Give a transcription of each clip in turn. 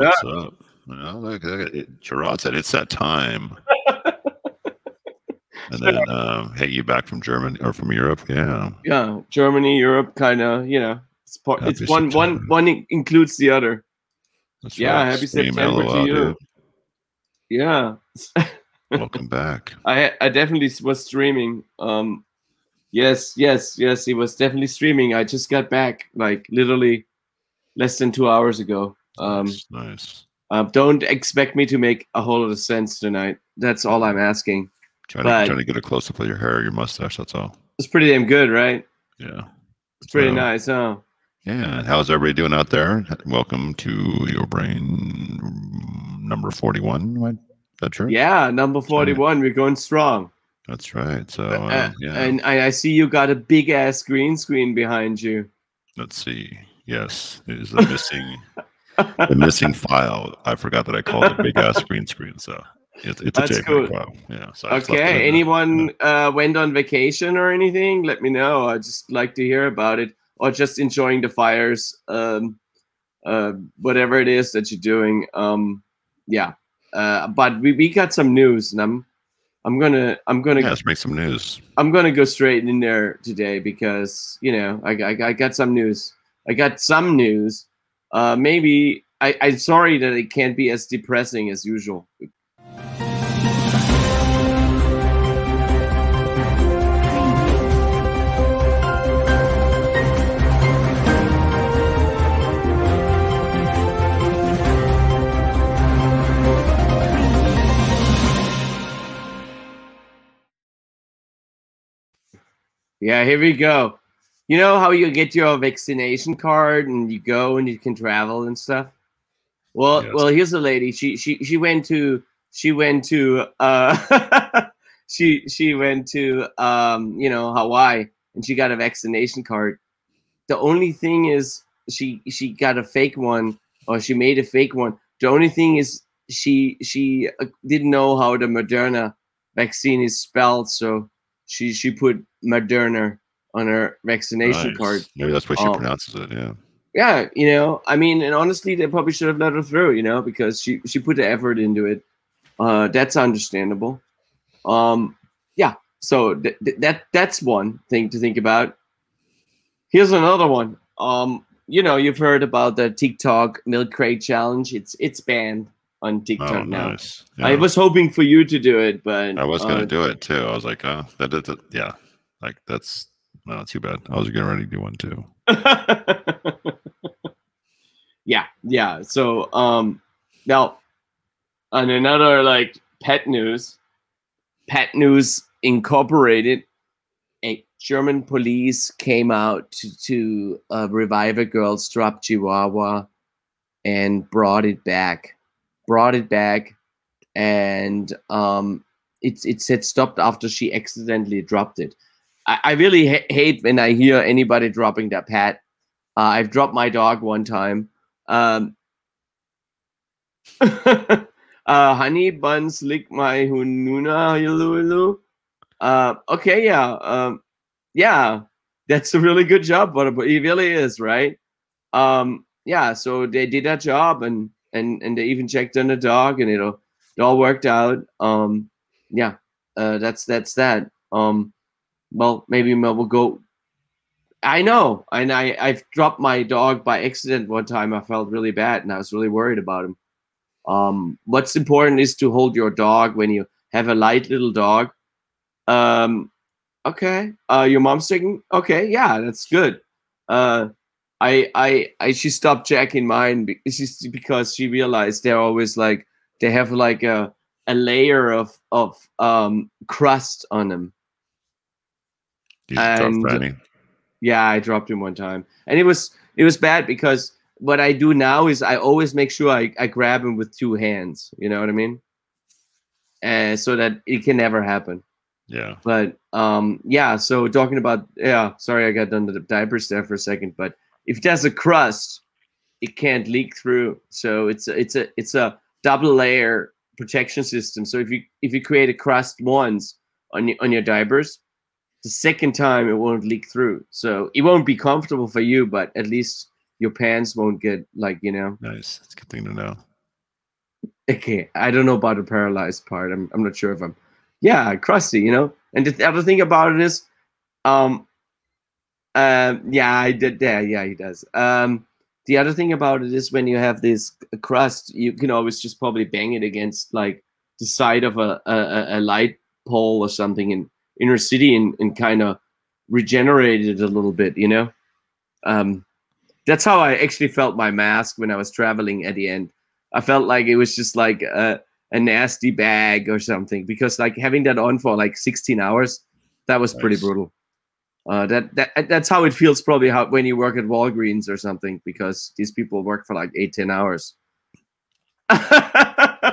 What's, What's up? Well, look, look it, Gerard said it's that time. and then, um, hey, you back from Germany or from Europe? Yeah. Yeah, Germany, Europe, kind of. You know, it's part. Happy it's one. One. September. One in- includes the other. That's Yeah, right. happy Stream September to you. dude. Yeah, Welcome back. I I definitely was streaming. Um, yes, yes, yes. He was definitely streaming. I just got back, like literally, less than two hours ago. Um, nice, nice. uh, don't expect me to make a whole lot of sense tonight. That's all I'm asking. Trying to, trying to get a close up of your hair, your mustache. That's all. It's pretty damn good, right? Yeah. It's pretty So, nice, huh? Yeah. How's everybody doing out there? Welcome to your brain number 41. What? That's right. Yeah, number forty-one. We're going strong. That's right. So, Uh, uh, yeah. And I, I see you got a big ass green screen behind you. Let's see. Yes, it is the missing the missing file. I forgot that I called it big ass green screen. So it's it's a That's JPEG cool. file. Yeah. So I just left it in Okay. Anyone uh, went on vacation or anything? Let me know. I'd just like to hear about it, or just enjoying the fires. Um, uh, whatever it is that you're doing. Um, yeah. Uh, but we, we got some news, and I'm I'm gonna I'm gonna Yeah, let's make some news. I'm gonna go straight in there today because you know I, I, I got some news. I got some news. Uh, maybe I, I'm sorry that it can't be as depressing as usual. Yeah, here we go. You know how you get your vaccination card and you go and you can travel and stuff? Well, Yes. well, here's a lady. She she she went to she went to uh she she went to um you know Hawaii and she got a vaccination card. The only thing is she she got a fake one or she made a fake one. The only thing is she she uh, didn't know how the Moderna vaccine is spelled, so she she put Moderna on her vaccination Nice. card. Maybe that's why she Oh. pronounces it. Yeah. Yeah, you know, I mean, and honestly, they probably should have let her through, you know, because she she put the effort into it. Uh, that's understandable. Um, yeah, so th- th- that that's one thing to think about. Here's another one. Um, you know, you've heard about the TikTok milk crate challenge. It's it's banned on TikTok Oh, now. nice. I was hoping for you to do it, but I was gonna uh, do it too. I was like, oh, that, that, that- yeah, like that's not too bad. I was getting ready to do one too. yeah, yeah. So um now on another like pet news, Pet News Incorporated, a German police came out to, to uh, revive a girl's dropped chihuahua and brought it back. Brought it back and um it's it said stopped after she accidentally dropped it. I, I really ha- hate when I hear anybody dropping their pet. Uh, I've dropped my dog one time. Um, uh, honey buns lick my hununa hilulu. Uh, okay, yeah, um, yeah, that's a really good job, but it really is, right? Um, yeah, so they did that job, and and and they even checked on the dog, and it all it all worked out. Um, yeah, uh, that's that's that. Um, well, maybe we'll go I know, and I I've dropped my dog by accident one time. I felt really bad, and I was really worried about him. Um, what's important is to hold your dog when you have a light little dog. Um, okay. Uh, your mom's taking. Okay, yeah, that's good. Uh, I I I she stopped checking mine be- she's- because she realized they're always like they have like a a layer of of um crust on them. You And- Franny. Yeah, I dropped him one time, and it was it was bad because what I do now is I always make sure I, I grab him with two hands. You know what I mean? And so that it can never happen. Yeah. But um, yeah. So talking about yeah, sorry I got done the diapers there for a second, but if there's a crust, it can't leak through. So it's a, it's a it's a double layer protection system. So if you if you create a crust once on your on your diapers, the second time it won't leak through. So it won't be comfortable for you, but at least your pants won't get like you know. Nice. That's a good thing to know. Okay, I don't know about the paralyzed part. I'm I'm not sure if I'm. Yeah, crusty, you know. And the other thing about it is, um, um, yeah, I did. Yeah, yeah, he does. Um, the other thing about it is when you have this crust, you can always just probably bang it against like the side of a a, a light pole or something in inner city and, and kind of regenerated a little bit, you know. Um, that's how I actually felt my mask when I was traveling at the end. I felt like it was just like a, a nasty bag or something because like having that on for like 16 hours, that was pretty brutal. Uh, that that that's how it feels probably how when you work at Walgreens or something because these people work for like eight ten hours.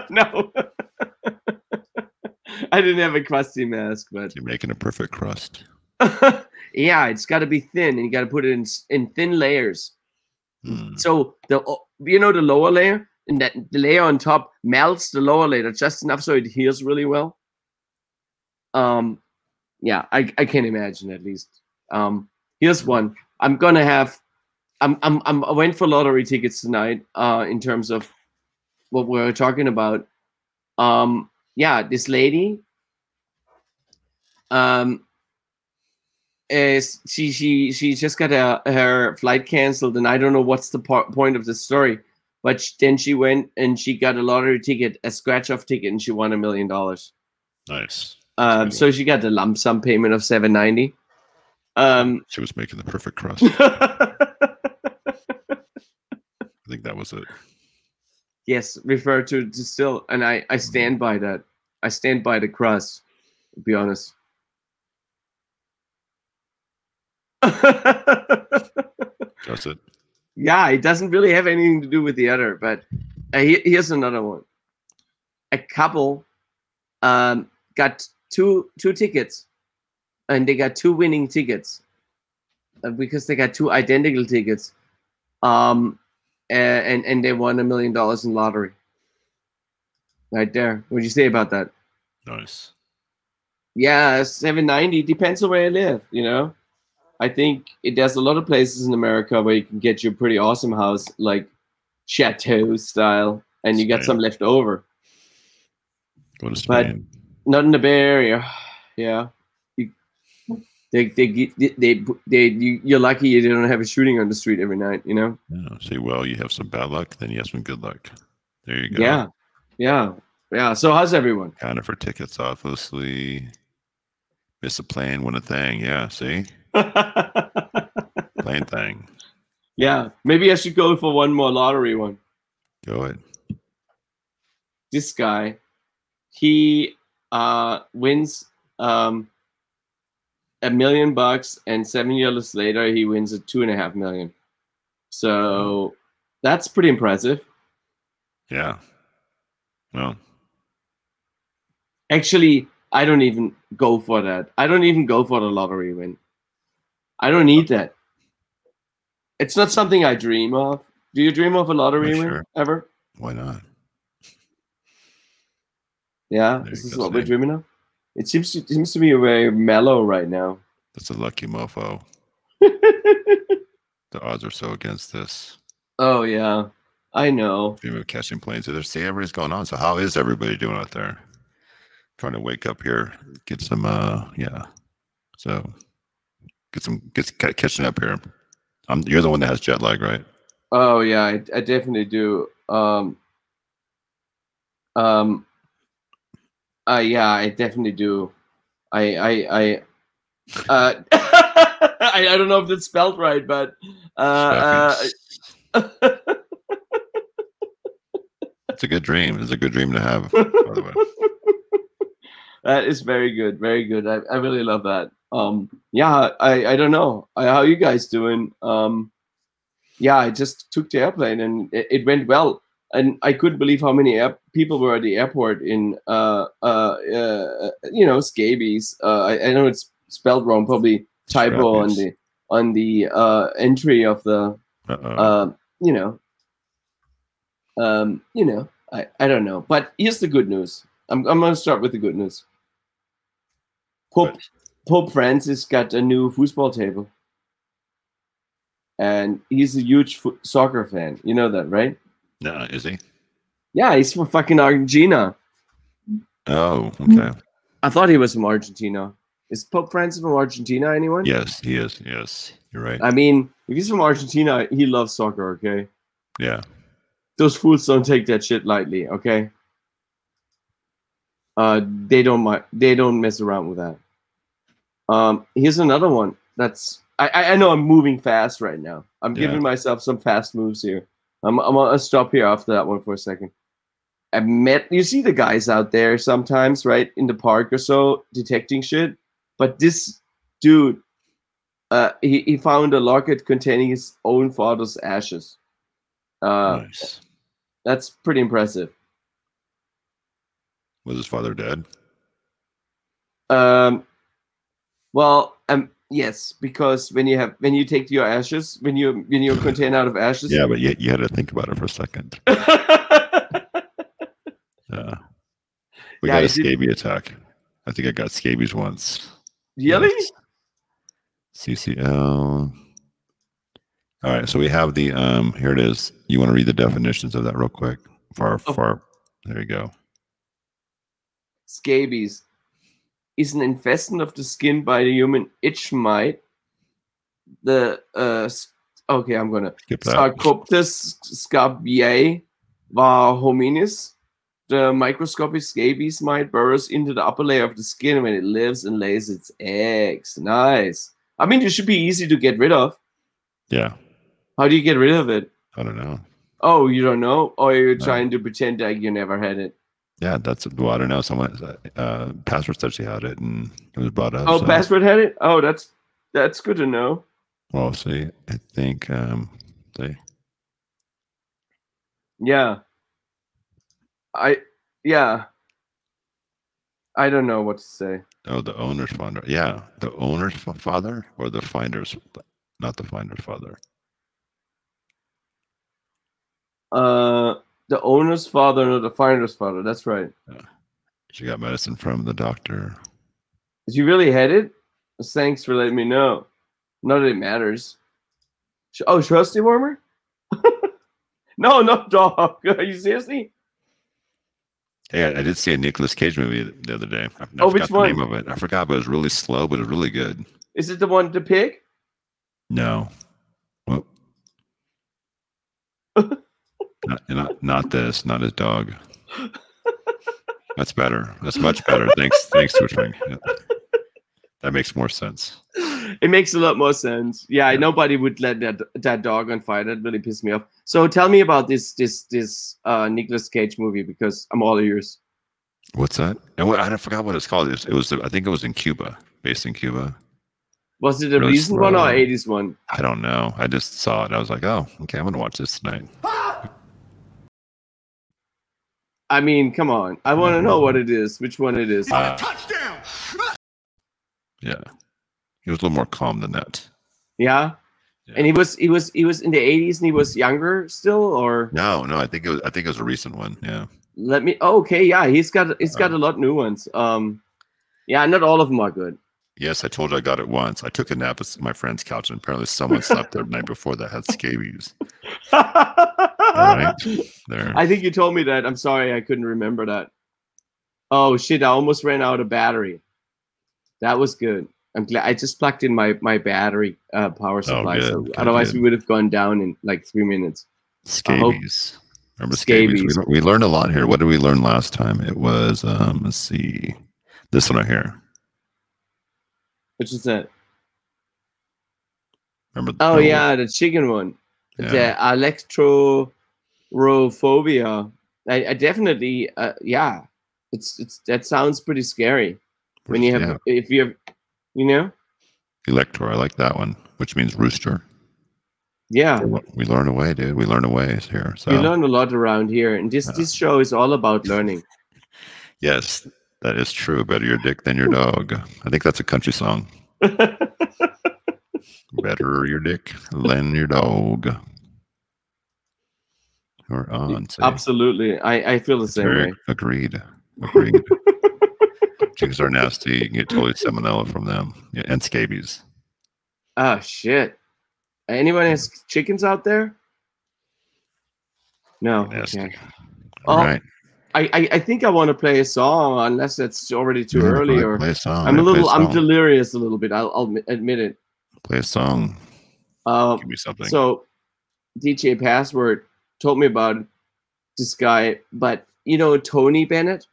no, I didn't have a crusty mask, but You're making a perfect crust. yeah, it's got to be thin, and you got to put it in in thin layers. Hmm. So the you know the lower layer, and that the layer on top melts the lower layer just enough so it heals really well. Um, yeah, I I can imagine at least. Um, here's one. I'm gonna have. I'm I'm, I'm I went for lottery tickets tonight. Uh, in terms of what we're talking about. Um, yeah, this lady. Um, is she she she just got a, her flight canceled and i don't know what's the po- point of the story but sh- then she went and she got a lottery ticket a scratch off ticket and she won a million dollars Nice. um so she got the lump sum payment of 790 um She was making the perfect crust. I think that was it. Yes refer to, to still and i i stand by that i stand by the crust to be honest That's it. yeah, it doesn't really have anything to do with the other. But uh, here's another one. A couple um, got two two tickets, and they got two winning tickets uh, because they got two identical tickets, um, and and they won a million dollars in lottery. Right there. What do you say about that? Nice. Yeah, 790 depends on where you live, you know. I think it, there's a lot of places in America where you can get your pretty awesome house, like chateau style, and you get Spain. some left over. Go to But- Not in the Bay Area, yeah. They, they, get- they, they, they, you, you're lucky you don't have a shooting on the street every night, you know. Yeah. See, well, you have some bad luck, then you have some good luck. There you go. Yeah, yeah, yeah. So how's everyone? Kind of for tickets, obviously. Miss a plane, win a thing. Yeah. See, plane thing. yeah, maybe I should go for one more lottery one. Go ahead. this guy he uh wins um a million bucks and seven years later he wins a two and a half million. So that's pretty impressive. Yeah. Well, actually i don't even go for that. I don't even go for the lottery win. I don't need that. It's not something i dream of. Do you dream of a lottery Oh, win ever? Why not? yeah There this is what we're dreaming of it seems to, seems to be very mellow right now That's a lucky mofo. The odds are so against this. Oh yeah, I know. Dream of catching planes. There, see, everybody's going on. So, how is everybody doing out there? Trying to wake up here, get some, uh, yeah. So, get some, get catching up here. Um, you're the one that has jet lag, right? Oh yeah, I, I definitely do. Um, um, uh, yeah, I definitely do. I I I. Uh, I, I don't know if that's spelled right, but uh, uh, it's a good dream. It's a good dream to have. By the way, that is very good, very good. I, I really love that. Um, yeah, I I don't know I, how you guys doing. Um, yeah, I just took the airplane and it, it went well, and I couldn't believe how many air, people were at the airport in uh uh, uh you know scabies. Uh, I, I know it's spelled wrong, probably typo on the on the uh entry of the uh, you know, um, you know, I, I don't know. But here's the good news. I'm, I'm going to start with the good news. Pope, Pope Francis got a new football table. and he's a huge fo- soccer fan. You know that, right? No, is he? Yeah, he's from fucking Argentina. Oh, okay. I thought he was from Argentina. Is Pope Francis from Argentina? Anyone? Yes, he is. Yes, you're right. I mean, if he's from Argentina, he loves soccer. Okay, Yeah. those fools don't take that shit lightly. Okay. Uh, they don't. They don't mess around with that. Um, here's another one. That's I. I- I know I'm moving fast right now. I'm Yeah. giving myself some fast moves here. I'm. I'm gonna stop here after that one for a second. I met. You see the guys out there sometimes, right, in the park or so, detecting shit. But this dude, uh, he he found a locket containing his own father's ashes. Uh, nice. that's pretty impressive. Was his father dead? Um, well, um, yes, because when you have when you take your ashes, when you when you contain out of ashes, Yeah, but you, you had to think about it for a second. Yeah. We Yeah, got I a scabies attack. I think I got scabies once. really? Yes. CCL. All right, so we have the um here it is. You want to read the definitions of that real quick? Far Oh. our- there you go. Scabies is an infestation of the skin by the human itch mite. The uh, okay, I'm gonna. Sarcoptes scabiei var hominis. The microscopic scabies mite burrows into the upper layer of the skin when it lives and lays its eggs. Nice. I mean, it should be easy to get rid of. Yeah. How do you get rid of it? I don't know. Oh, you don't know? Or you're No. trying to pretend like you never had it? Yeah, that's well, I don't know. Someone uh password said she had it and it was brought up. Oh, so- password had it? Oh, that's that's good to know. Well, see, I think um they Yeah. I yeah. I don't know what to say. oh the owner's father. Yeah, the owner's father or the finder's not the finder's father. Uh the owner's father, not the finder's father. That's right. Yeah. She got medicine from the doctor. Did you really had it? Thanks for letting me know. Not that it matters. Oh, trusty warmer? no, no, dog. Are you seriously? Hey, I, I did see a Nicolas Cage movie the- the other day. I, I Oh, which the name of it. I forgot, but it was really slow, but it was really good. Is it the one the pig? No. Well, not, not not this, not his dog. That's better. That's much better. Thanks, thanks, Twitchwing. Yeah. That makes more sense. It makes a lot more sense. Yeah, Yeah. nobody would let that that dog on fire. That really pissed me off. So tell me about this this this uh Nicolas Cage movie because I'm all ears. What's that? And what, I forgot what it's called. It was, it was, I think it was in Cuba, based in Cuba. Was it a Really recent one or 80s one? I don't know. I just saw it. I was like, oh, okay, I'm gonna watch this tonight. I mean, come on. I want to know what it is, which one it is. Uh, yeah, he was a little more calm than that. yeah? Yeah. And he was he was he was in the 80s and he was younger still or No, no, I think it was. I think it was a recent one. Yeah. let me oh, okay, yeah, he's got he's got Oh. a lot new ones. Um yeah, not all of them are good. Yes, I told you I got it once. I took a nap at my friend's couch, and apparently someone slept there the night before that had scabies. Right, there. I think you told me that. I'm sorry, I couldn't remember that. Oh shit! I almost ran out of battery. That was good. I'm glad I just plugged in my my battery uh, power supply. Oh, good, good, otherwise, good. we would have gone down in like three minutes. Scabies. Remember scabies? We, Scabies. lear- we learned a lot here. What did we learn last time? It was um. Let's see, this one right here. Which is that? Remember? Oh the- yeah, the chicken one. yeah. The alektorophobia. I, I definitely uh, yeah. It's it's that sounds pretty scary when you have yeah. if you have you know Elector. I like that one, which means rooster. yeah. We learn away, dude. We learn away here. So We learn a lot around here, and this Yeah. this show is all about learning. yes, that is true. Better your dick than your dog. I think that's a country song. Better your dick than your dog. Or on. Absolutely, I I feel the same Very way. Agreed. Agreed. Chickens are nasty. You can get totally salmonella from them. Yeah, and scabies. Oh shit! Anyone has mm. chickens out there? No. Nasty. Okay. All Oh, right. I, I I think I want to play a song, unless it's already too Yeah, early, or play a song. I'm a little I'm delirious a little bit. I'll, I'll admit it. play a song. Uh, Give me something. so DJ Password told me about this guy, but you know Tony Bennett.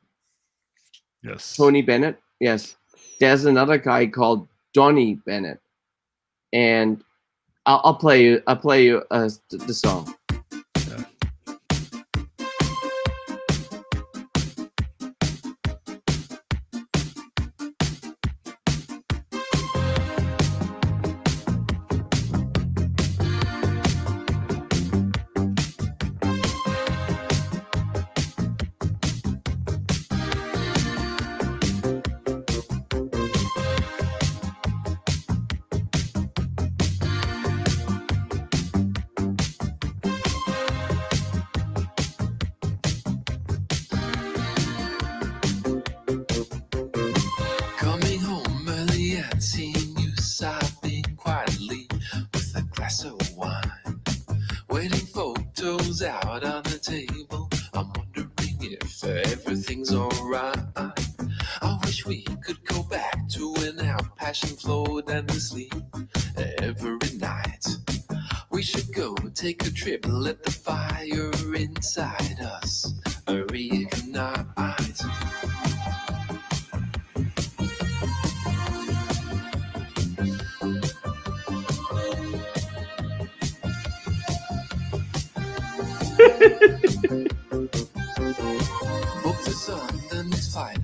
yes. Tony Bennett. Yes, there's another guy called Donny Benét, and I'll, I'll play you. I'll play you uh, the song. Flowed endlessly every night. We should go take a trip, let the fire inside us reignite. On the next flight out of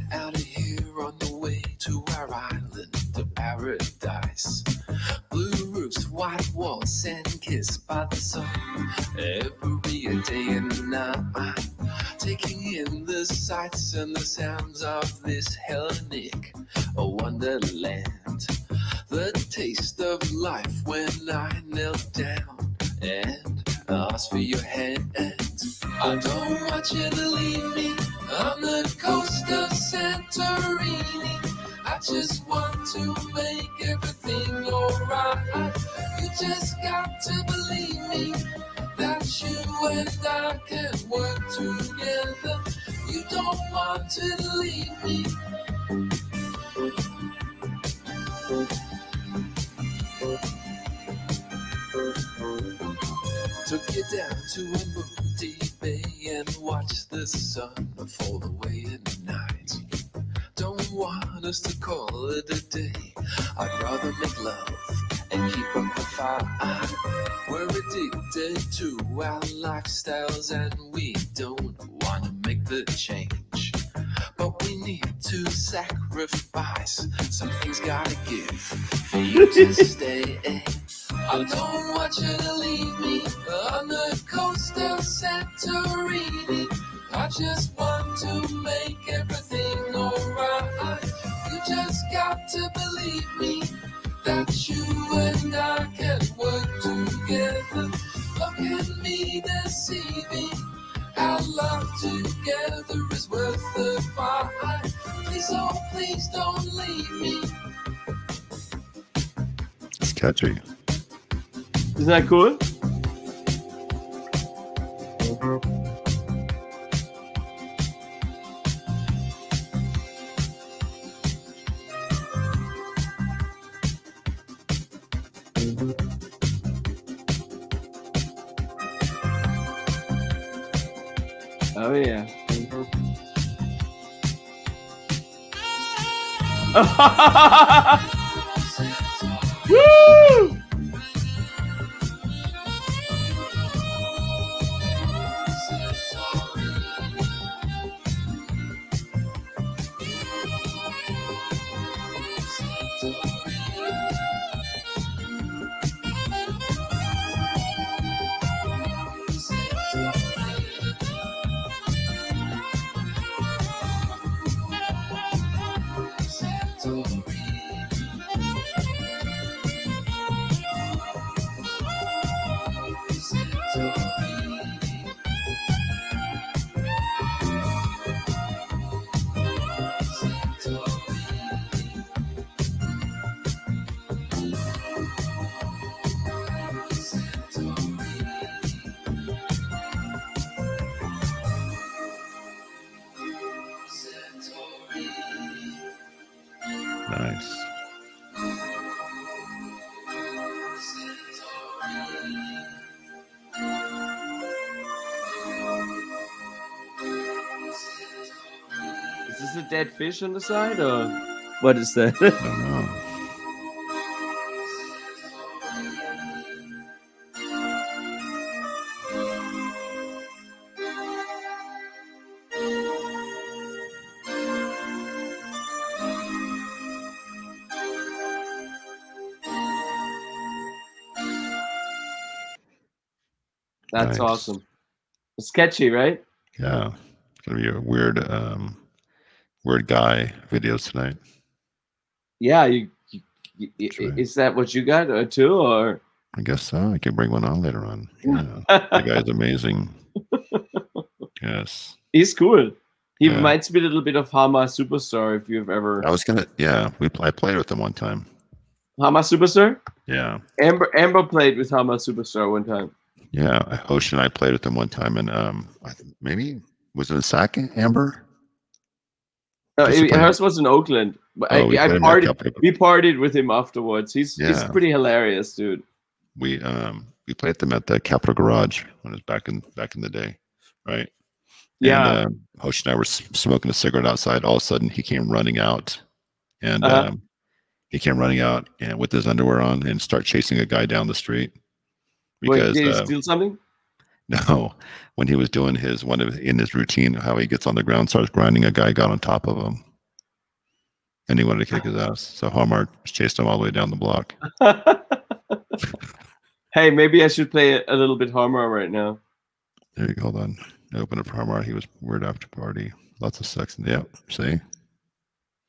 kissed by the sun every day and night. Taking in the sights and the sounds of this Hellenic wonderland. The taste of life when I knelt down and asked for your hand. I don't want you to leave me on the coast of Santorini. I just want to make everything alright. Just got to believe me that you and I can work together. You don't want to leave me. Took you down to a moody bay and watched the sun fall away at night. Don't want us to call it a day. I'd rather make love and keep up the fight. We're addicted to our lifestyles and we don't want to make the change. But we need to sacrifice. Something's gotta give for you to stay. I don't want you to leave me on the coast of Santorini. I just want to make everything alright. You just got to believe me that you and I can work together. Look at me deceiving. Our love together is worth the fight. Please, oh, please don't leave me. It's catchy. Isn't that cool? Oh yeah. Woo! Is this a dead fish on the side or what is that? I don't know. That's Nice. awesome. It's sketchy, right? Yeah. It's gonna be a weird um weird guy videos tonight. Yeah, you, you, you- is that what you got or two or I guess so. I can bring one on later on. Yeah. that guy's amazing. Yes. He's cool. He Yeah. reminds me a little bit of Har Mar Superstar if you've ever I was gonna yeah, we pl- I played with him one time. Har Mar Superstar? Yeah. Amber Amber played with Har Mar Superstar one time. Yeah. Hosh and I played with him one time and um maybe was it a second Amber? No, it- hers was in Oakland. But Oh, we I, I played partied we partied with him afterwards. He's he's pretty hilarious, dude. we um we played them at the Capitol Garage when it was back in back in the day, right? Yeah. And, um, Hosh and I were smoking a cigarette outside. All of a sudden, he came running out, and Uh-huh. um, he came running out and with his underwear on and start chasing a guy down the street. Wait, Because did he uh, steal something? No, when he was doing his one of in his routine, how he gets on the ground, starts grinding, a guy got on top of him, and he wanted to kick his ass. So Har Mar chased him all the way down the block. hey, maybe I should play a, little bit Har Mar right now. There you go. Hold on. I opened up Har Mar. He was weird after party. Lots of sex. Yep. See.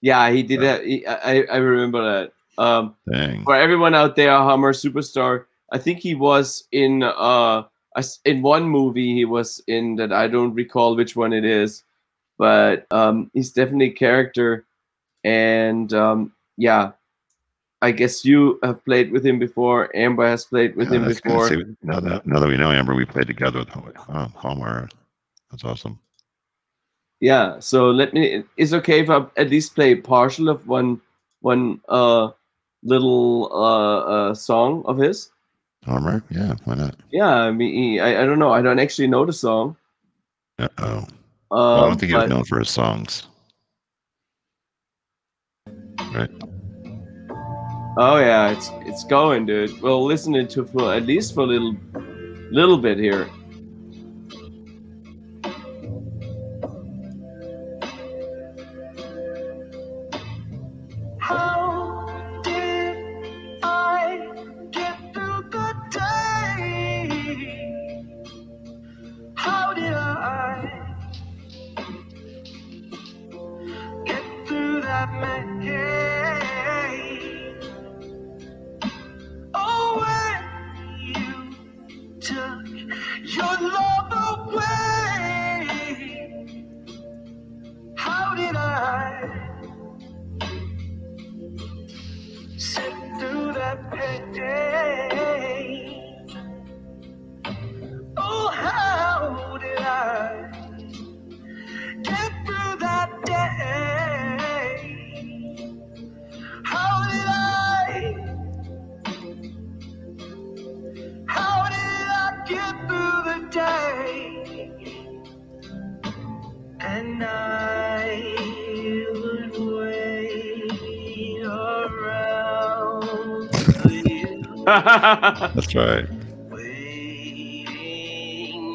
Yeah, he did that. He, I I remember that. Um, Dang. for everyone out there, Har Mar Superstar. I think he was in uh in one movie. He was in that I don't recall which one it is, but um, he's definitely a character. And um, yeah, I guess you have played with him before. Amber has played with Yeah, him that's good to before. Now that now that we know Amber, we played together with oh, Har Mar. That's awesome. Yeah. So let me. It's okay if I at least play partial of one one uh little uh, uh song of his. Har Mar. Yeah. Why not? Yeah, I mean, I, I don't know. I don't actually know the song. Uh oh. Um, I don't think he was known for his songs. Right. Oh yeah, it's it's going, dude. We'll listen it to for at least for a little little bit here.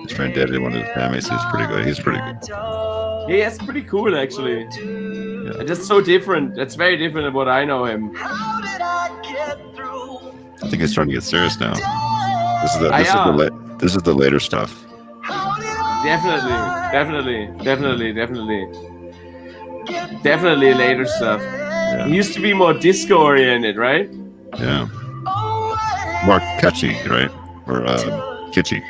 His friend David, one of his bandmates, he's pretty good. He's pretty good. yeah, it's pretty cool actually. good. And That's so different. That's very different than what I know him. How did I get through? I think he's trying to get serious now. This is the this is the am. la- this is the later stuff. How did I Definitely, definitely, definitely, definitely, definitely later stuff. Yeah. He used to be more disco oriented, right? Yeah. More catchy, right? Or um, kitschy.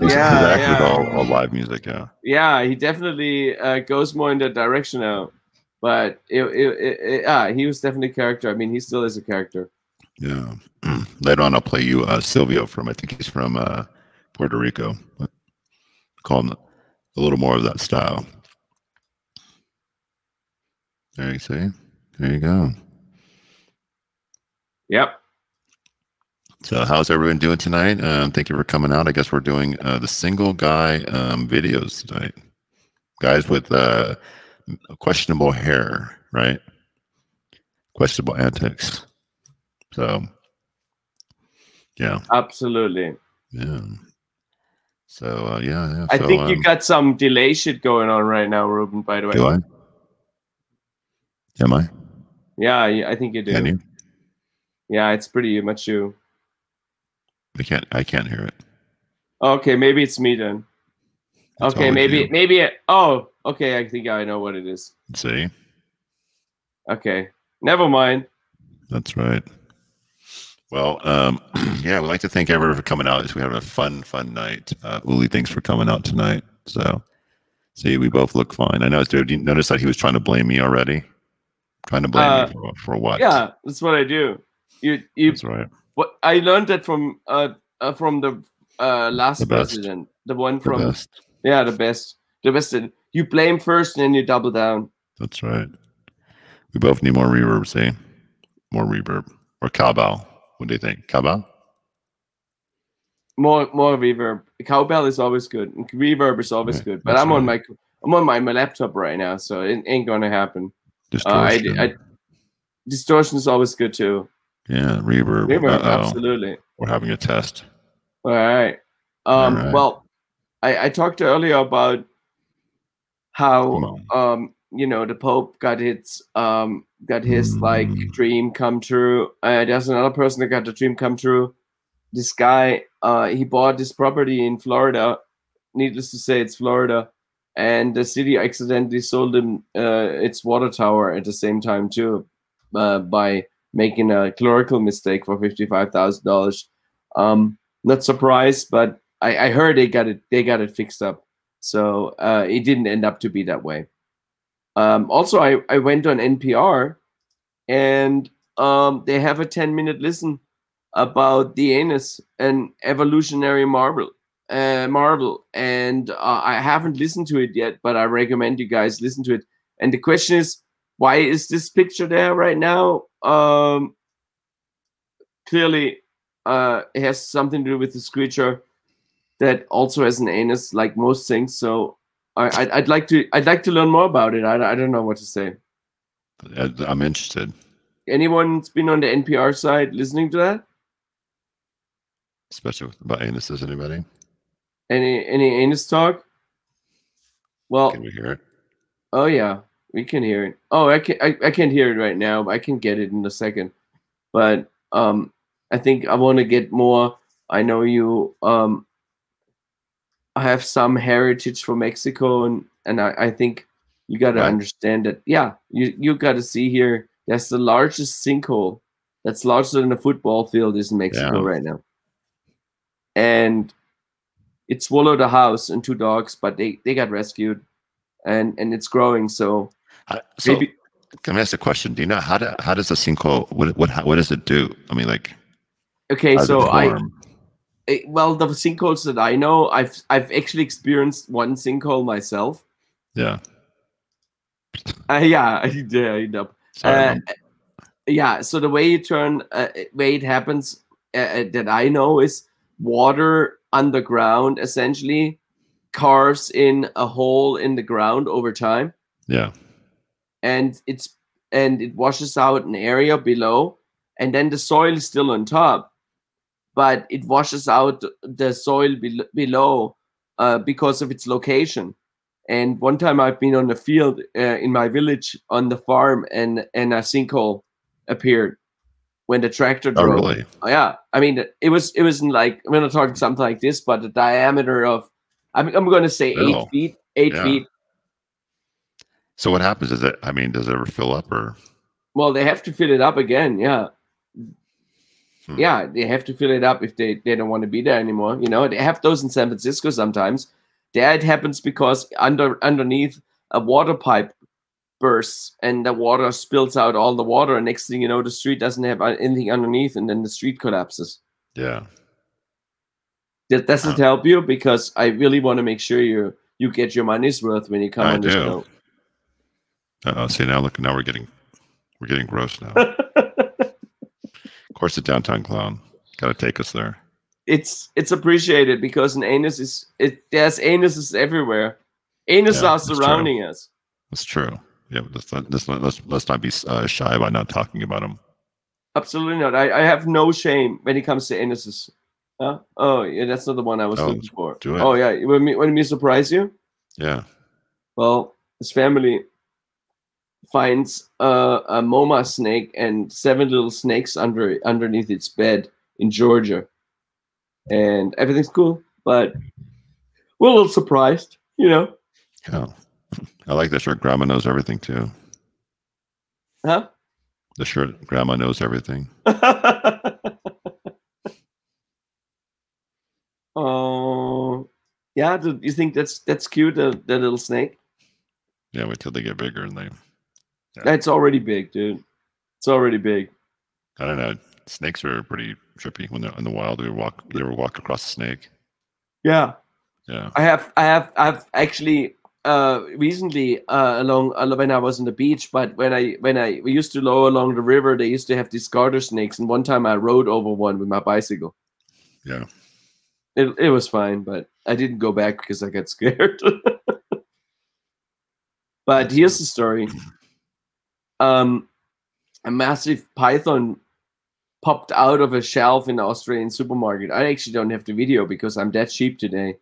He's, Yeah, yeah. all, all live music. Yeah. Yeah, he definitely uh, goes more in that direction now. But it, it, it, it, ah, he was definitely a character. I mean, he still is a character. Yeah. Later on, I'll play you uh, Silvio from, I think he's from uh, Puerto Rico. Call him a little more of that style. There you see. There you go. Yep. So, how's everyone doing tonight? Um, thank you for coming out. I guess we're doing uh, the single guy um, videos tonight. Guys with uh, questionable hair, right? Questionable antics. So, yeah, Absolutely. yeah. So, uh, yeah, yeah. I so, think you um, got some delay shit going on right now, Ruben. By the way. Do I? Am I? Yeah, I I think you do. Can you? Yeah, it's pretty much you. I can't. I can't hear it. Okay, maybe it's me then. It's okay, maybe you. maybe it, oh, okay, I think I know what it is. See, Okay. Never mind. that's right. Well, um, yeah, we'd like to thank everyone for coming out. We had a fun, fun night. Uh, Uli, thanks for coming out tonight. So, see, we both look fine. I know. Did you notice that he was trying to blame me already? Trying to blame Uh, me for, for what? Yeah, that's what I do. You you that's right. What I learned that from uh, uh from the uh last The president. The one The from best. yeah, the best. The best you blame first and then you double down. That's right. We both need more reverb. Say more reverb or cowbell. What do you think? Cowbell? More more reverb. Cowbell is always good. Reverb is always Right, good. But that's I'm on my I'm on my, my laptop right now, so it ain't gonna happen. Uh, I, Distortion. I distortion is always good too. Yeah, reverb. Reverb, Uh-oh. absolutely. We're having a test. All right. Um, All right. Well, I, I talked earlier about how um, you know the Pope got his um, got his like Mm. dream come true. Uh, there's another person that got the dream come true. This guy, uh, he bought this property in Florida. Needless to say, it's Florida, and the city accidentally sold him uh, its water tower at the same time too, uh, by making a clerical mistake for fifty-five thousand dollars. Um, not surprised, but I, I heard they got it they got it fixed up. So uh, it didn't end up to be that way. Um, also, I, I went on NPR and um, they have a 10 minute listen about the anus and evolutionary marvel. Uh, marvel and uh, I haven't listened to it yet, but I recommend you guys listen to it. And the question is, why is this picture there right now? Um, clearly, uh, it has something to do with this creature that also has an anus, like most things. So I, I'd, I'd like to I'd like to learn more about it. I, I don't know what to say. I'm interested. Anyone's been on the NPR side listening to that? Especially with- about anuses. Anybody? Any any anus talk? Well, Can we hear it? oh yeah, we can hear it. Oh, I can I, I can't hear it right now. But I can get it in a second. But um, I think I want to get more. I know you um have some heritage from Mexico, and and I, I think you got to Right. understand that. Yeah, you you got to see here. That's the largest sinkhole. That's larger than a football field is in Mexico Yeah. right now. And it swallowed a house and two dogs, but they they got rescued, and and it's growing. So I, so, maybe can I ask a question? Do you know how do, how does a sinkhole what what how, what does it do? I mean, like okay. So I form? eh, well the sinkholes that I know, I've I've actually experienced one sinkhole myself. yeah. Uh, yeah, I did end up. Uh, yeah so the way you turn uh, way it happens uh, uh, that i know is water underground essentially carves in a hole in the ground over time yeah. And it's and it washes out an area below and then the soil is still on top but it washes out the soil bel- below uh, because of its location and one time i've been on the field uh, in my village on the farm and and a sinkhole appeared when the tractor Oh, drove really? Oh, yeah i mean it was it wasn't like i'm gonna talk something like this but the diameter of i'm, I'm gonna say eight Oh, feet eight yeah. feet So what happens? Is it? I mean, does it ever fill up or? Well, they have to fill it up again. Yeah. Hmm. Yeah, they have to fill it up if they, they don't want to be there anymore. You know, they have those in San Francisco sometimes. There it happens because under underneath a water pipe bursts and the water spills out all the water. And next thing you know, the street doesn't have uh, anything underneath, and then the street collapses. Yeah. That doesn't Oh. help you because I really want to make sure you you get your money's worth when you come I on the do. show. Uh, see now, look, now we're getting We're getting gross now. of course, the downtown clown got to take us there. it's it's appreciated because an anus is it there's anuses everywhere. Anus Yeah, are that's true. surrounding us. That's true. Yeah, but let's not, let's, not- let's, let's not be uh, shy about not talking about them. Absolutely not. I, I have no shame when it comes to anuses. Huh? Oh yeah, that's not the one I was Oh, looking for. Oh yeah, when me when me surprise you? Yeah. Well, his family finds uh, a MoMA snake and seven little snakes under underneath its bed in Georgia, and everything's cool. But we're a little surprised, you know? Yeah. I like that shirt. Grandma knows everything too. Huh? The shirt. Grandma knows everything. Oh, yeah. Do you think that's that's cute? The, the little snake. Yeah. Wait till they get bigger and they. That's already big, dude. It's already big. I don't know. Snakes are pretty trippy when they're in the wild. They walk. They ever walk across a snake? Yeah. Yeah. I have, I have, I've actually uh recently uh along uh, when I was on the beach, but when I when I we used to go along the river, they used to have these garter snakes, and one time I rode over one with my bicycle. Yeah. It it was fine, but I didn't go back because I got scared. but here's the story. Um, a massive python popped out of a shelf in the Australian supermarket. I actually don't have the video because I'm that cheap today,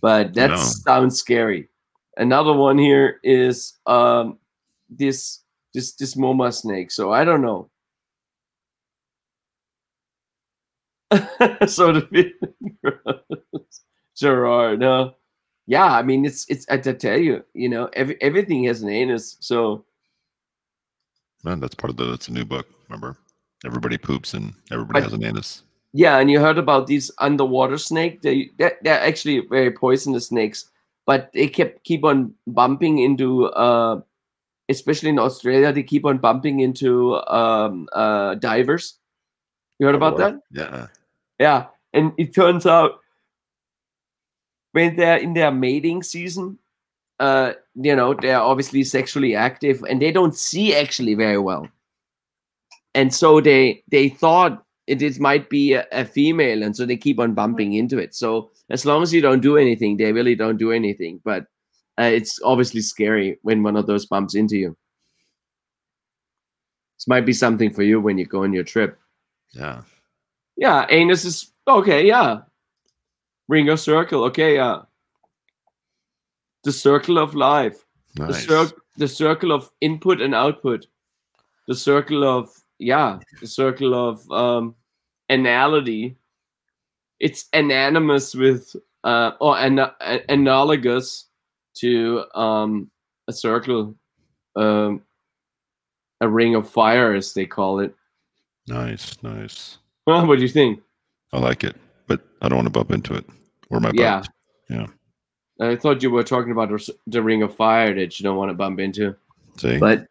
but that No. sounds scary. Another one here is um this this this MoMA snake. So I don't know. so the Gerard, no. Yeah, I mean it's it's I tell you, you know, every, everything has an anus. So Man, that's part of the. That's a new book. Remember, everybody poops and everybody But- has an anus. Yeah, and you heard about these underwater snake. They they're, they're actually very poisonous snakes, but they kept keep on bumping into, uh, especially in Australia, they keep on bumping into um, uh, divers. You heard about that? Yeah. Yeah, and it turns out when they're in their mating season, uh, you know, they're obviously sexually active and they don't see actually very well. And so they they thought it, it might be a, a female, and so they keep on bumping into it. So as long as you don't do anything, they really don't do anything. But uh, it's obviously scary when one of those bumps into you. This might be something for you when you go on your trip. Yeah. Yeah, anus is okay. Yeah, ring of circle. Okay, yeah. The circle of life. The Nice. circle. The circle of input and output. The circle of yeah. The circle of um, anality. It's anonymous with uh or an, a- analogous to um a circle, um, a ring of fire as they call it. Nice. Nice. Well, what do you think? I like it, but I don't want to bump into it or my Yeah. butt. Yeah. I thought you were talking about the ring of fire that you don't want to bump into, See. but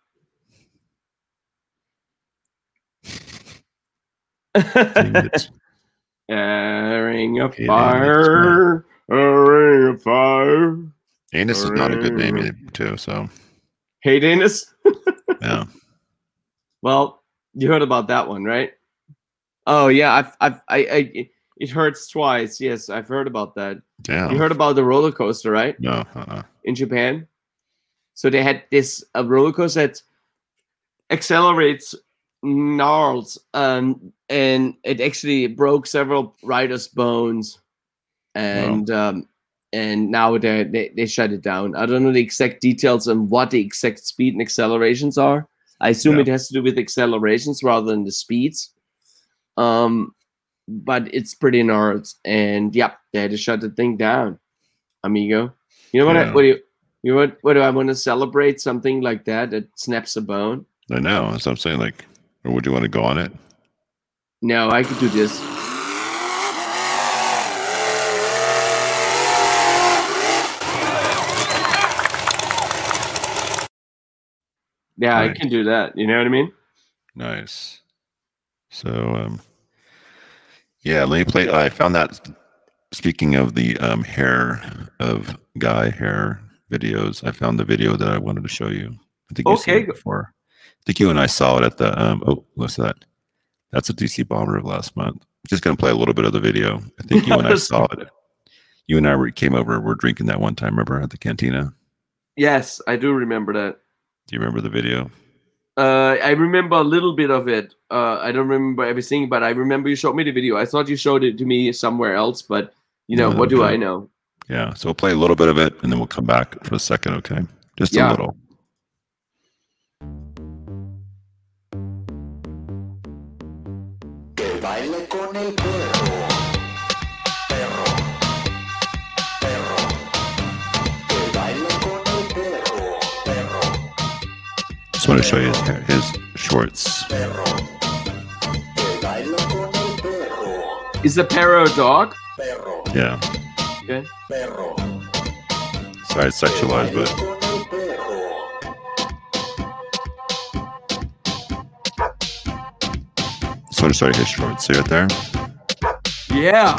a ring of fire, a ring of fire. Anus is not a good name either, too. So Hey, Dennis. yeah. Well, you heard about that one, right? Oh yeah, I've, I've, I, I, it hurts twice. Yes, I've heard about that. Damn. You heard about the roller coaster, right? no. Uh-uh. in Japan. So they had this a roller coaster that accelerates gnarls, um, and it actually broke several riders' bones, and um, and now they they they shut it down. I don't know the exact details on what the exact speed and accelerations are. I assume Yeah. it has to do with accelerations rather than the speeds. Um, but it's pretty gnarls, and yeah, they had to shut the thing down, amigo. You know what? I, what do you? You know what? What do I want to celebrate? Something like that that snaps a bone? I know. That's what I'm saying. Like, or would you want to go on it? No, I could do this. Yeah, I can do that. You know what I mean? Nice. So, um, yeah, let me play. I found that. Speaking of the um, hair of guy hair videos, I found the video that I wanted to show you. I think seen Okay, before. think you and I saw it at the um oh what's that? That's a DC bomber of last month. Just gonna play a little bit of the video. I think you and I saw it. You and I were, came over. We're drinking that one time. Remember at the cantina? Yes, I do remember that. Do you remember the video? Uh, I remember a little bit of it. Uh, I don't remember everything, but I remember you showed me the video. I thought you showed it to me somewhere else, but you know, No, what do. I know? Yeah. So we'll play a little bit of it, and then we'll come back for a second. Okay, just a little. Que baile con el want to show you his, his shorts. Perro. Que baile con el perro. A dog? Yeah. Okay. Sorry, it's sexualized, but el perro. just want to show you his shorts. See right there? Yeah.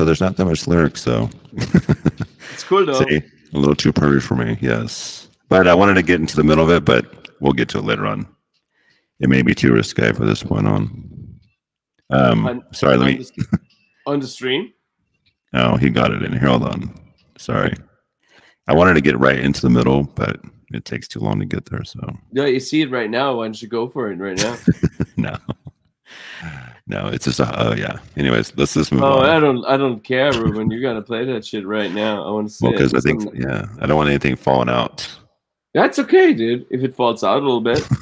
So there's not that much lyrics, though. It's cool though. See, a little too pervy for me. Yes, but I wanted to get into the middle of it, but we'll get to it later on. It may be too risque for this point on. Um, On- sorry, let on, me. the, on the stream. Oh, he got it in here. Hold on. Sorry. I wanted to get right into the middle, but it takes too long to get there. So Yeah, you see it right now. Why don't you go for it right now? no, no, it's just a. Oh yeah. Anyways, let's just move oh, on. I don't, I don't care, Ruben. You gotta play that shit right now. I want to see Well, because I think yeah, I don't want anything falling out. that's okay, dude. If it falls out a little bit.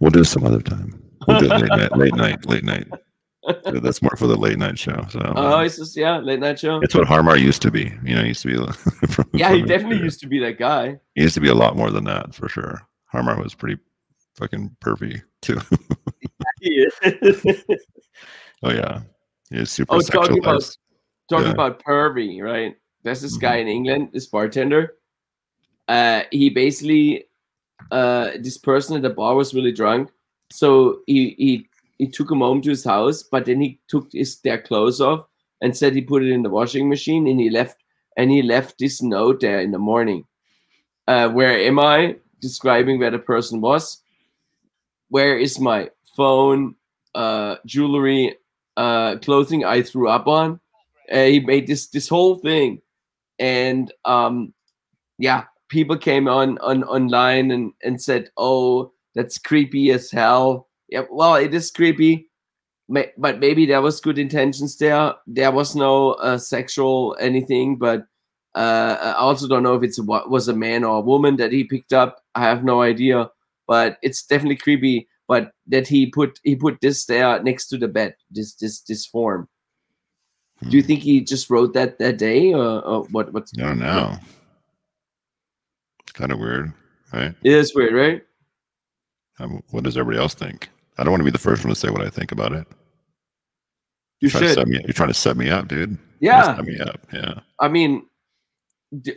We'll do it some other time. We'll do it late night, late night, late night. So that's more for the late night show. So Oh, um, it's just yeah, late night show. it's what Har Mar used to be. You know, he used to be. from, Yeah, he from- definitely used to be that guy. He used to be a lot more than that for sure. Har Mar was pretty fucking pervy too. Oh yeah, is super Oh, talking about- Talking Yeah. about pervy, right? There's this guy Mhm. in England, this bartender. Uh, he basically, uh, this person at the bar was really drunk, so he he he took him home to his house, but then he took his their clothes off and said he put it in the washing machine, and he left and he left this note there in the morning. Uh, where am I? Describing where the person was. Where is my phone, uh, jewelry, uh, clothing I threw up on? Uh, he made this this whole thing, and um, yeah, people came on on online and and said, "Oh, that's creepy as hell." Yeah, well, it is creepy, but maybe there was good intentions there. There was no uh, sexual anything, but uh, I also don't know if it's a, was a man or a woman that he picked up. I have no idea, but it's definitely creepy. But that he put he put this there next to the bed, this this this form. Do you think he just wrote that that day, or, or what? What's I don't know. Kind of weird, right? It is weird, right? Um, what does everybody else think? I don't want to be the first one to say what I think about it. You You're trying, to should. set me, you're trying to set me up, dude. Trying Yeah, set me up. Yeah. I mean, d-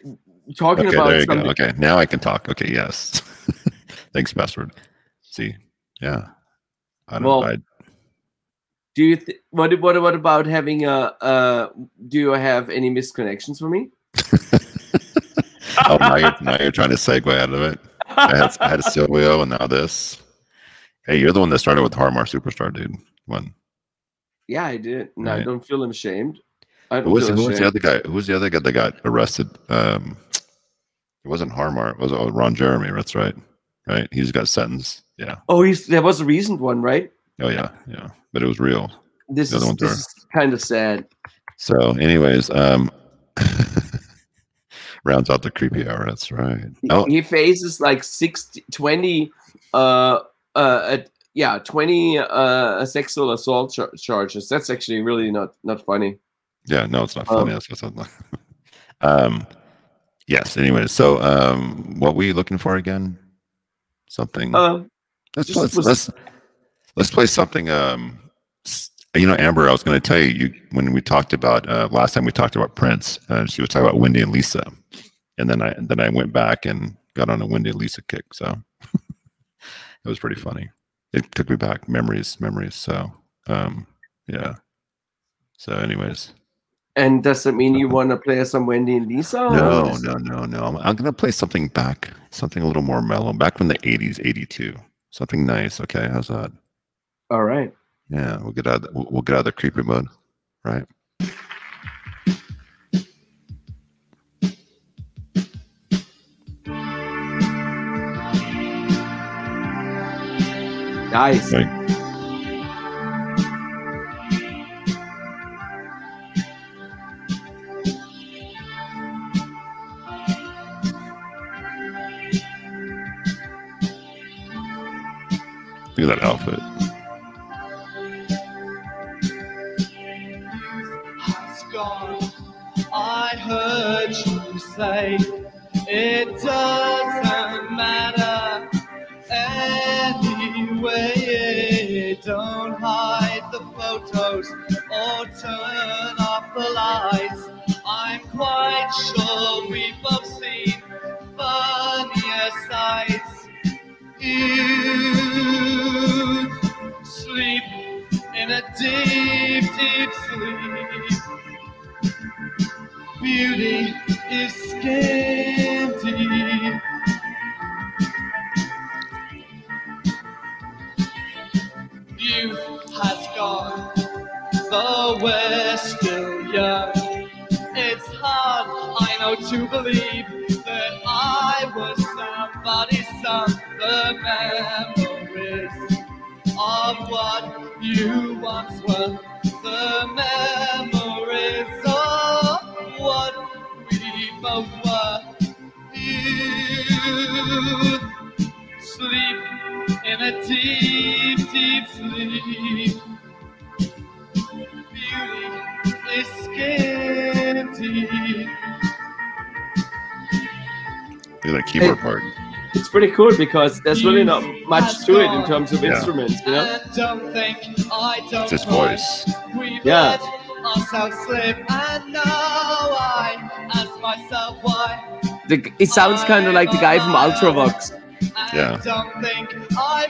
talking Okay, about there you go. Okay, now I can talk. Okay, yes. Thanks, password. See, yeah. I don't. Well, I, Do you th- what? What? What about having a? Uh, do you have any misconnections for me? oh, now you're, now you're trying to segue out of it. I had, I had Silvio, and now this. Hey, you're the one that started with Har Mar Superstar, dude. One. yeah, I did, and I don't feel ashamed. I Who was, who was the other guy? Who was the other guy that got arrested? Um, it wasn't Har Mar. It was oh, Ron Jeremy. That's right. Right. He just got sentenced. Yeah. Oh, he's, there was a recent one, right? Oh yeah. Yeah. But it was real. This is this is kind of sad. So, anyways, um, rounds out the creepy hour. That's right. He- Oh, He faces like 60, 20, uh, uh, yeah, 20 uh, sexual assault char- charges. That's actually really not not funny. yeah. No, it's not Um, funny. That's what's not. um, yes. Anyways, so um, what were you looking for again? Something. Uh, let's just let's, let's let's play something. Um, you know, Amber, I was going to tell you, you when we talked about uh, last time we talked about Prince, uh, she was talking about Wendy and Lisa, and then I then I went back and got on a Wendy and Lisa kick. So it was pretty funny. It took me back memories, memories. So um, yeah, So, anyways, And does that mean you want to play some Wendy and Lisa? no, no, no, no. I'm, I'm gonna play something back, something a little more mellow, back from the '80s, '82. Something nice. Okay, how's that? All right. Yeah, we'll get out. Of the, we'll we'll get out of the creepy mode, right? Nice. Right. Look at that outfit. I heard you say it doesn't matter anyway. Don't hide the photos or turn off the lights. I'm quite sure deep, sleep. Beauty is scanty. Youth has gone, though we're still young. It's hard, I know, to believe that I was somebody's son. The memories Look at that keyboard part. It's pretty cool because there's really not much to it in terms of Yeah. instruments, you know? And don't think I don't It's his voice. We've Yeah. slip, and now I ask myself why. The, it sounds kind of like the guy from Ultravox. And Yeah. don't think I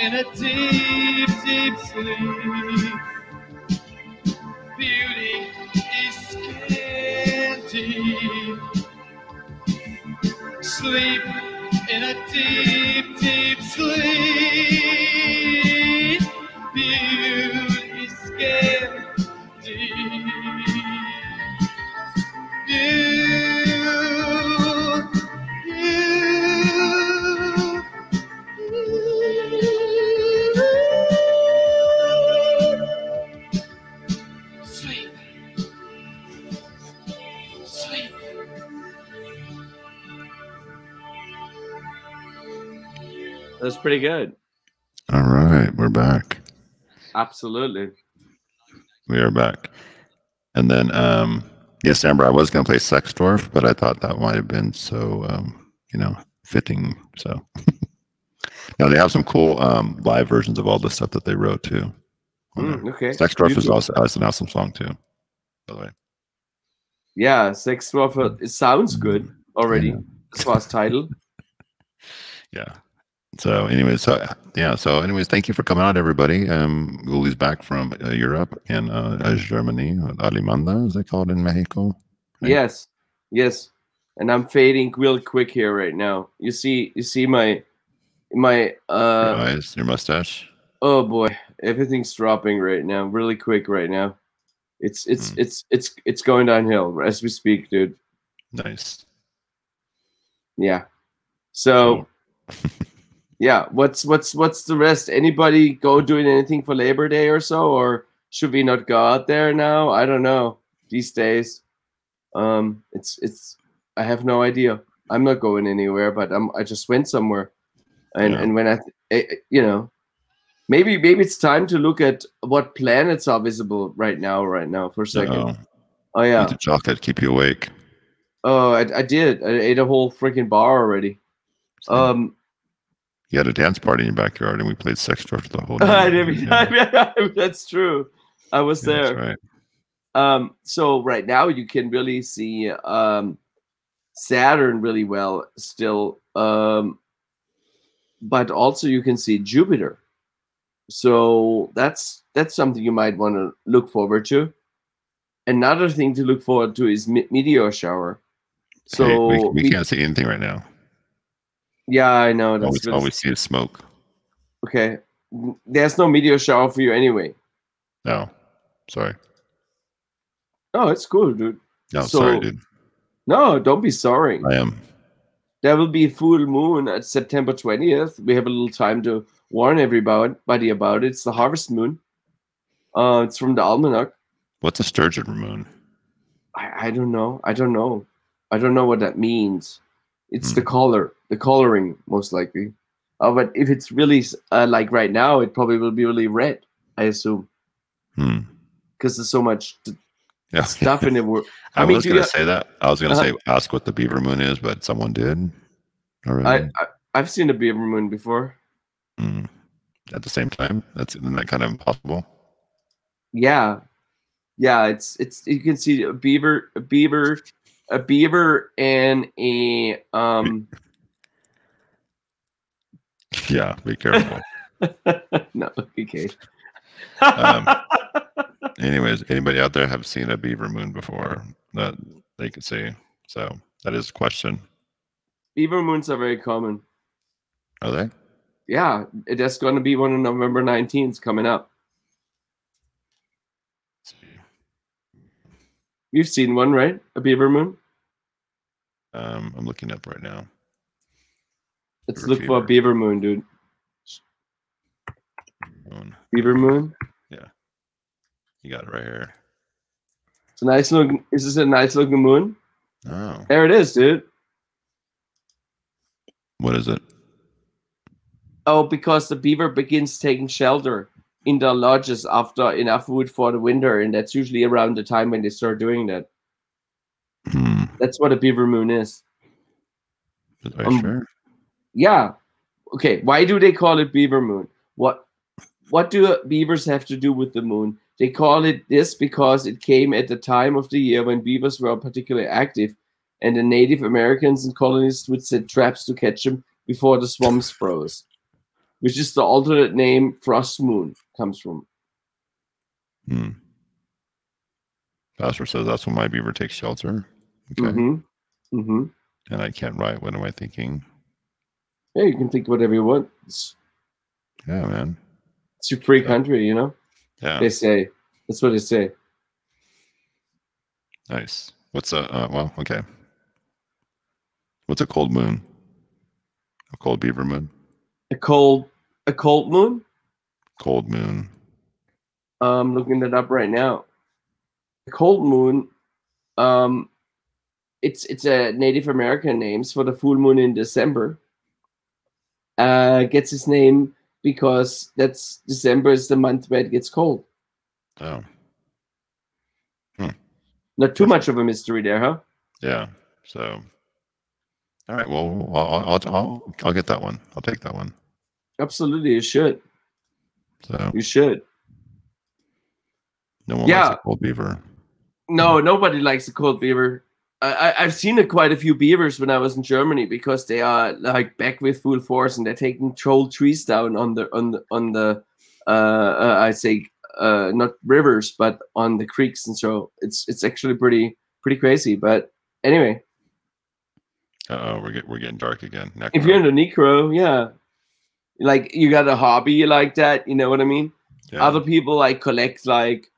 in a deep, deep sleep. Beauty is scanty. Sleep in a deep, deep sleep. Beauty is scanty. That's pretty good. All right, we're back. Absolutely. We are back. And then, um, yes, Amber, I was going to play Sex Dwarf, but I thought that might have been so, um, you know, fitting. So, now they have some cool um, live versions of all the stuff that they wrote too. Mm, okay. Sex Dwarf is Beautiful. also that's an awesome song too. By the way, Yeah, Sex Dwarf. uh, It sounds good already as far as title. yeah. So, anyways, so yeah. So, anyways, thank you for coming out, everybody. Um, Guli's back from uh, Europe and uh, uh, Germany. Alimanda, is it called in Mexico? Right. Yes, yes. And I'm fading real quick here right now. You see, you see my, my. Your uh eyes, your mustache. Oh boy, everything's dropping right now, really quick right now. It's it's Mm. it's it's it's going downhill as we speak, dude. Nice. Yeah. So yeah, what's what's what's the rest? Anybody go doing anything for Labor Day or so, or should we not go out there now? I don't know. These days, um, it's it's. I have no idea. I'm not going anywhere, but I'm. I just went somewhere, and Yeah. and when I, eh, eh, you know, maybe maybe it's time to look at what planets are visible right now. Right now, for a second. Uh-oh. Oh yeah. The chocolate, keep you awake. Oh, I, I did. I ate a whole freaking bar already. So, Um. You had a dance party in your backyard, and we played sex for the whole I night. didn't, Yeah, that's true. I was yeah, that's there. right. Um, so right now you can really see um, Saturn really well still. Um, but also you can see Jupiter. So that's that's something you might want to look forward to. Another thing to look forward to is me- meteor shower. So Hey, we, we can't see anything right now. Yeah, I know that's really- we see is smoke. okay. There's no meteor shower for you anyway. No, sorry. Oh, it's cool, dude. No, So- sorry, dude. No, don't be sorry. I am. There will be full moon at September 20th. We have a little time to warn everybody about it. It's the harvest moon. Uh, it's from the almanac. What's a sturgeon moon? I, I don't know. I don't know. I don't know what that means. It's Hmm. the color, the coloring, most likely. Uh, but if it's really uh, like right now, it probably will be really red. I assume Hmm. because there's so much t- Yeah. stuff in world. I, I mean, was going you- to say that. I was going to Uh-huh. say ask what the beaver moon is, but someone did. Already. I, I I've seen a beaver moon before. Hmm. At the same time, that's isn't that kind of impossible? Yeah, yeah. It's it's you can see a beaver, a beaver, a beaver, and a um. Yeah, be careful. no, okay. Um, Anyways, anybody out there have seen a beaver moon before that they could see? So that is a question. beaver moons are very common. Are they? Yeah, there's going to be one of November 19th coming up. Let's see. You've seen one, right? A beaver moon. Um, I'm looking up right now. Let's look for a beaver moon, dude. Moon. Beaver moon. Yeah, you got it right here. It's a nice looking. Is this a nice looking moon? Oh, There it is, dude. what is it? Oh, because the beaver begins taking shelter in their lodges after enough wood for the winter, and that's usually around the time when they start doing that. Hmm. That's what a beaver moon is. Um, sure? Yeah. Okay. Why do they call it beaver moon? What what do beavers have to do with the moon? They call it this because it came at the time of the year when beavers were particularly active, and the Native Americans and colonists would set traps to catch them before the swamps froze, which is the alternate name frost moon comes from. Hmm. Pastor says that's when my beaver takes shelter. Okay. Mm-hmm. Mm-hmm. And I can't write. What am I thinking? Yeah, you can think whatever you want. It's, Yeah, man. it's your free country, you know. Yeah. They say that's what they say. Nice. What's a uh, well? Okay. What's a cold moon? A cold beaver moon. A cold, a cold moon. Cold moon. I'm looking that up right now. The cold moon, um, it's it's a Native American names for the full moon in December. Uh, gets its name because that's December is the month where it gets cold. Oh, Not too much of a mystery there, huh? yeah. So, all right. Well, I'll I'll, I'll I'll get that one. I'll take that one. Absolutely, you should. So You should. no one Yeah. likes a cold beaver. No, nobody likes a cold beaver. I, I I've seen a, quite a few beavers when I was in Germany because they are like back with full force and they're taking troll trees down on the on the on the uh, uh I say uh not rivers but on the creeks and so it's it's actually pretty pretty crazy. But anyway, Uh oh, we're get, we're getting dark again. if you're into necro, yeah, like you got a hobby like that, you know what I mean? yeah. other people like collect like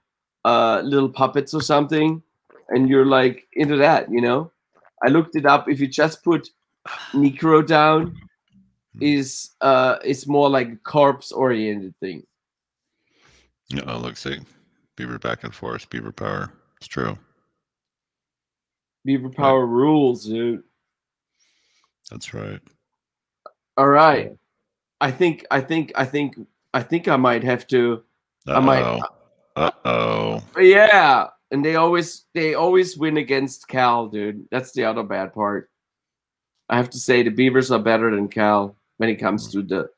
uh little puppets or something and you're like into that you know i looked it up if you just put necro down is uh it's more like a corpse oriented thing oh, look, see, beaver back and forth, beaver power. It's true. beaver power rules dude That's right. all right i think i think i think i think i might have to I might- Uh-oh. Uh-oh. yeah and they always they always win against cal dude that's the other bad part i have to say the beavers are better than cal when it comes hmm. to the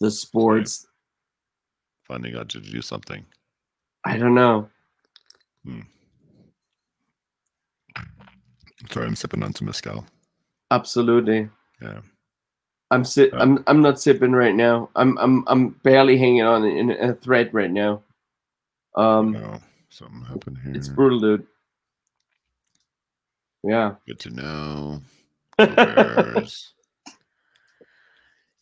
the sports Finally got to do something. i don't know hmm. Sorry, I'm sipping on some mezcal. Absolutely. Yeah. I'm si- Uh, I'm I'm not sipping right now. I'm I'm I'm barely hanging on in a thread right now. Um, No, something happened here. it's brutal, dude. Yeah. Good to know.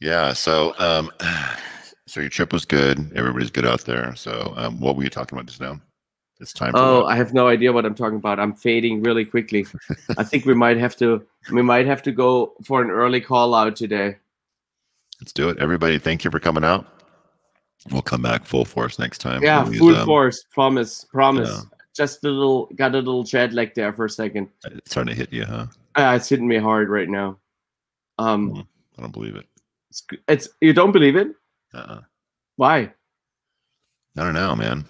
Yeah. So, um, so your trip was good. Everybody's good out there. So, um, what were you talking about just now? It's time. For Oh, what? I have no idea what I'm talking about. I'm fading really quickly. I think we might have to we might have to go for an early call out today. Let's do it. Everybody, thank you for coming out. We'll come back full force next time. Yeah, Please, full um, force. Promise. Promise. yeah. Just a little got a little jet lag there for a second. It's starting to hit you, huh? Uh, it's hitting me hard right now. Um I don't believe it. it's, it's you don't believe it? Uh-uh. Why? I don't know, man.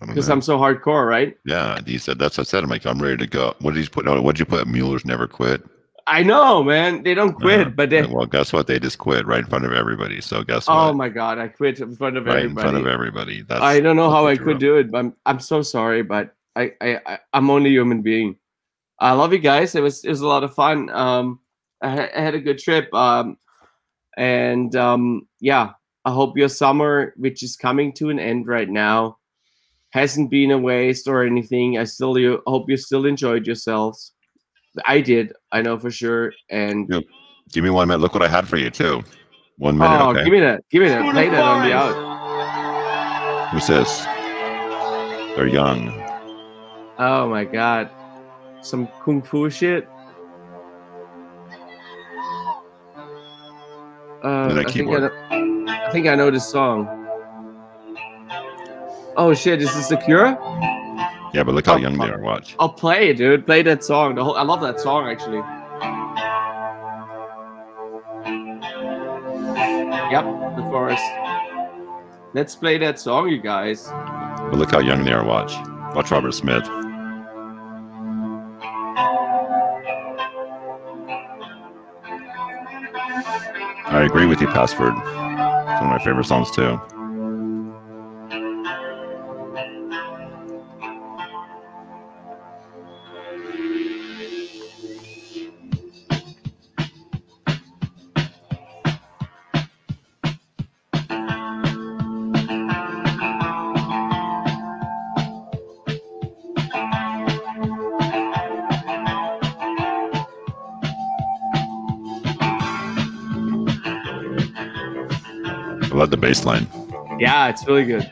Because. I'm so hardcore, right? Yeah, he said that's what I said. I'm like, I'm ready to go. What did he put? No, what did you put? Mueller's never quit. I know, man. They don't quit, Uh, but they well, guess what? They just quit right in front of everybody. So guess Oh what? Oh my god, I quit in front of right everybody. in front of everybody. That's I don't know how I could do it, but I'm I'm so sorry, but I, I, I'm only human being. I love you guys. It was it was a lot of fun. Um, I, I had a good trip. Um, and um, yeah, I hope your summer, which is coming to an end right now, hasn't been a waste or anything. I still you hope you still enjoyed yourselves. I did. I know for sure. And Yep. Give me one minute. Look what I had for you too. One minute. oh, okay. give me that. Give me that. Play that on the out. Who's this? They're young. Oh my god. Some kung fu shit. Uh, Look at that I, think I, know, I think I know this song. Oh shit, is this the Cure? Yeah, but look how young they are. Watch. I'll play dude. Play that song. The whole, I love that song actually. Yep, the forest. Let's play that song, you guys. But look how young they are. Watch. Watch Robert Smith. I agree with you, Password. It's one of my favorite songs too. Bass line. Yeah, it's really good.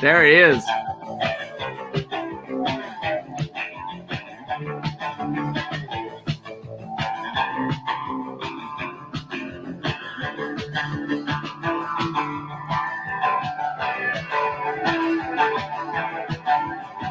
There he is.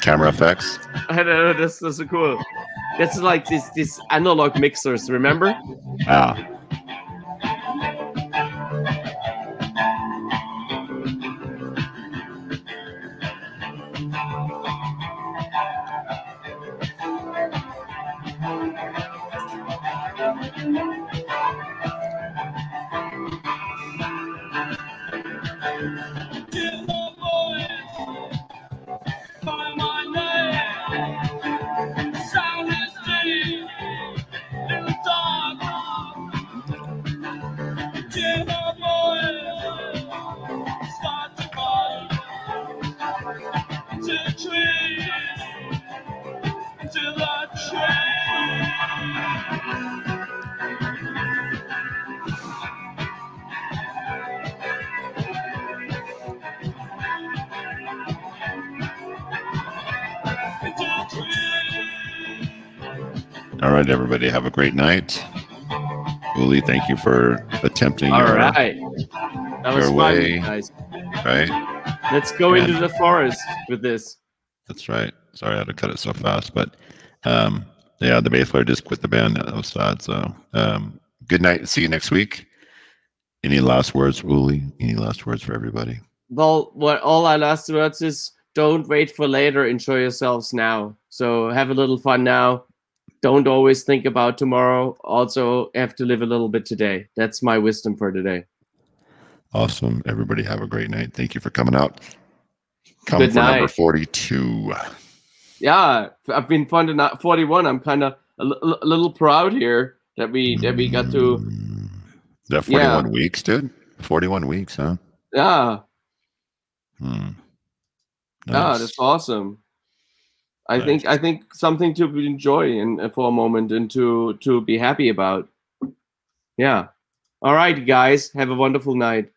Camera effects. I know, this, this is cool. This is like this this analog mixers, remember? Ah. Night. Uli, thank you for attempting All your right. That was your fun, way. guys. right. Let's go Yeah. into the forest with this. That's right. Sorry I had to cut it so fast, but um, yeah, the bass player just quit the band. That was sad. So um, good night. See you next week. Any last words, Uli? Any last words for everybody? Well, what all our last words is don't wait for later. Enjoy yourselves now. So have a little fun now. Don't always think about tomorrow. Also, have to live a little bit today. That's my wisdom for today. Awesome. Everybody have a great night. Thank you for coming out. Come Good for number 42. Yeah, I've been fun to not 41. I'm kind of a, little proud here that we that we got to. Mm. That Yeah. 41 weeks, dude? 41 weeks, huh? Yeah, Hmm. yeah, that's awesome. I think I think something to enjoy and uh, for a moment and to to be happy about. Yeah. All right, guys. Have a wonderful night.